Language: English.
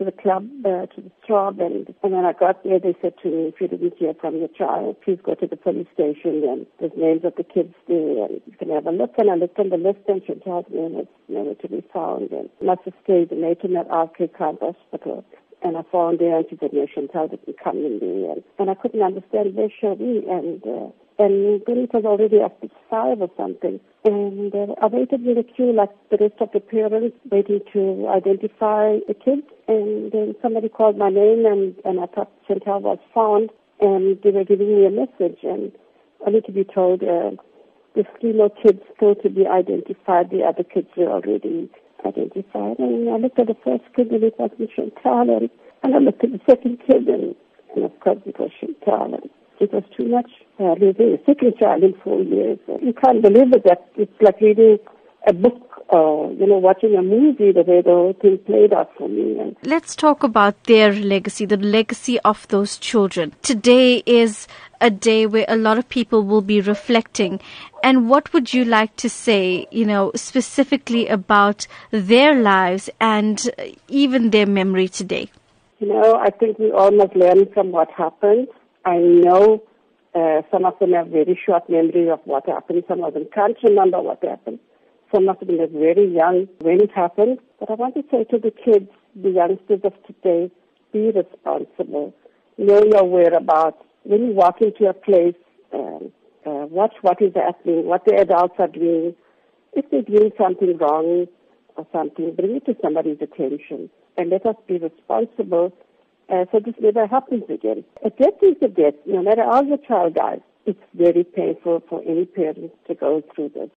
to the club, uh, to the Throb, and, and when I got there, they said to me, if you didn't hear from your child, please go to the police station, and there's names of the kids there, and you can have a look. And I looked on the list, and Chantel's name was never to be found, and must have stayed in Nathan at RK Khan Hospital. And I found there, and she said, no, Chantel didn't come in there, and, and I couldn't understand where she was, and uh, and then it was already after five or something. And uh, I waited in the queue like the rest of the parents, waiting to identify the kids. And then somebody called my name, and, and I thought Chantel was found, and they were giving me a message. And only to be told uh, the more kids still to be identified. The other kids were already identified. And I looked at the first kid, and it wasn't Chantel. And, and I looked at the second kid, and, and of course it was Chantel. And, it was too much. Uh, losing a second child in four years. You can't believe it. That it's like reading a book or, you know, watching a movie the way the whole thing played out for me. And Let's talk about their legacy, the legacy of those children. Today is a day where a lot of people will be reflecting. And what would you like to say, you know, specifically about their lives and even their memory today? You know, I think we all must learn from what happened. I know uh, some of them have very short memory of what happened. Some of them can't remember what happened. Some of them are very young when it happened. But I want to say to the kids, the youngsters of today, be responsible. Know your whereabouts. When you walk into a place, um, uh, watch what is happening, what the adults are doing. If they're doing something wrong or something, bring it to somebody's attention. And let us be responsible uh, so this never happens again. A death is a death. No matter how your child dies, it's very painful for any parent to go through this.